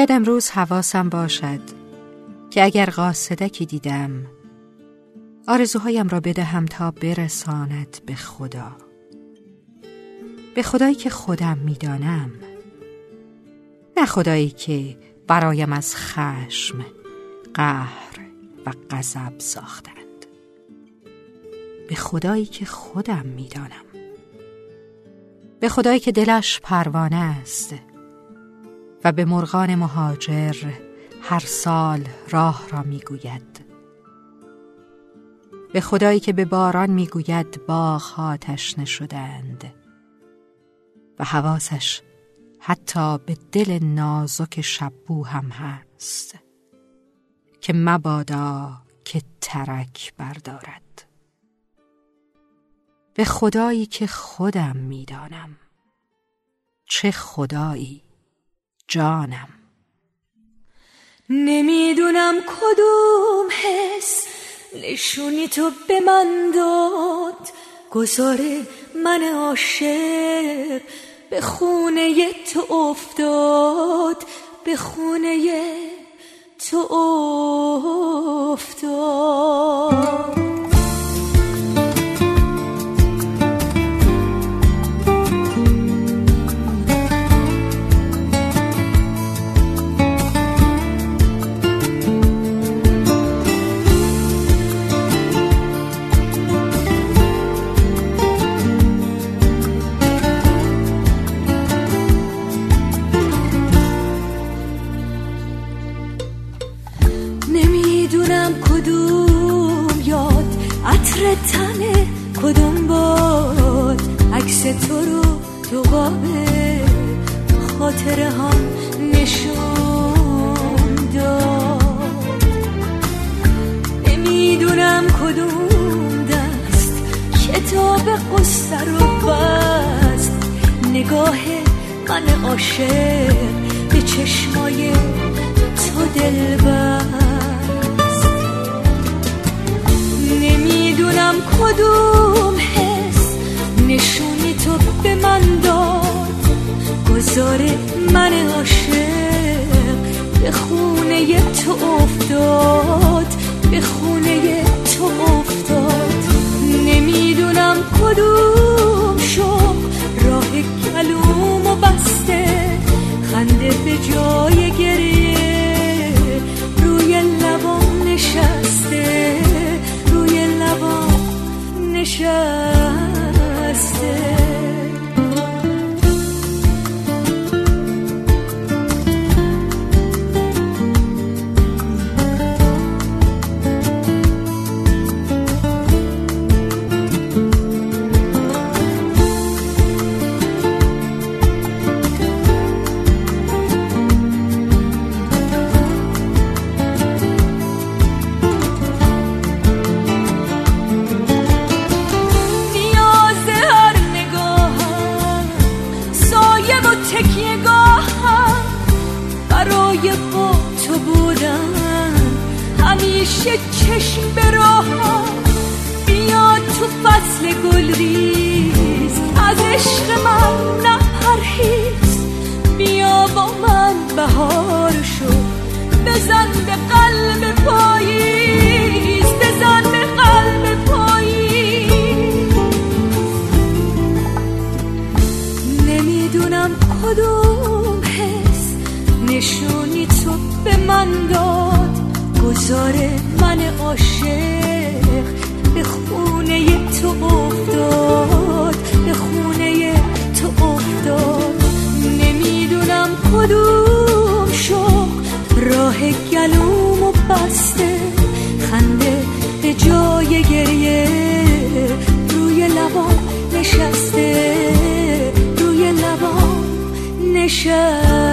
باید امروز حواسم باشد که اگر قاصدکی دیدم آرزوهایم را بدهم تا برساند به خدا. به خدایی که خودم می‌دانم نه خدایی که برایم از خشم قهر و غضب ساختند. به خدایی که خودم می‌دانم. به خدایی که دلش پروانه است. و به مرغان مهاجر هر سال راه را می‌گوید. به خدایی که به باران می‌گوید باغها تشنه شدند و حواسش حتی به دل نازک شبو هم هست که مبادا که ترک بردارد. به خدایی که خودم می‌دانم چه خدایی جانم. نمی‌دونم کدوم حس نشونی تو به من داد. گذاره من عاشق به خونه تو افتاد. به خونه تو افتاد. تنه کدوم باد عکس تو رو تو قابه خاطره هم نشون داد. نمی‌دونم کدوم دست کتاب قصه رو بست. نگاه من عاشق گذار من عاشق. به خونه تو افتاد به خونه تو افتاد. نمی‌دونم کدوم شو راه کلوم و بسته. خنده به جای گریه. روی لبام نشسته نشسته. همیشه چشم به راه بیا تو فصل گل ریز از عشق من نه پرهیز بیا با من بهار شو. بزن به قلب پاییز. بزن به قلب پاییز. نمی‌دونم کدوم بذاره من عاشق به خونه تو افتاد به خونه تو افتاد. نمی‌دونم کدوم شوق راه گلومو بسته خنده به جای گریه. روی لبام نشسته روی لبام نشسته.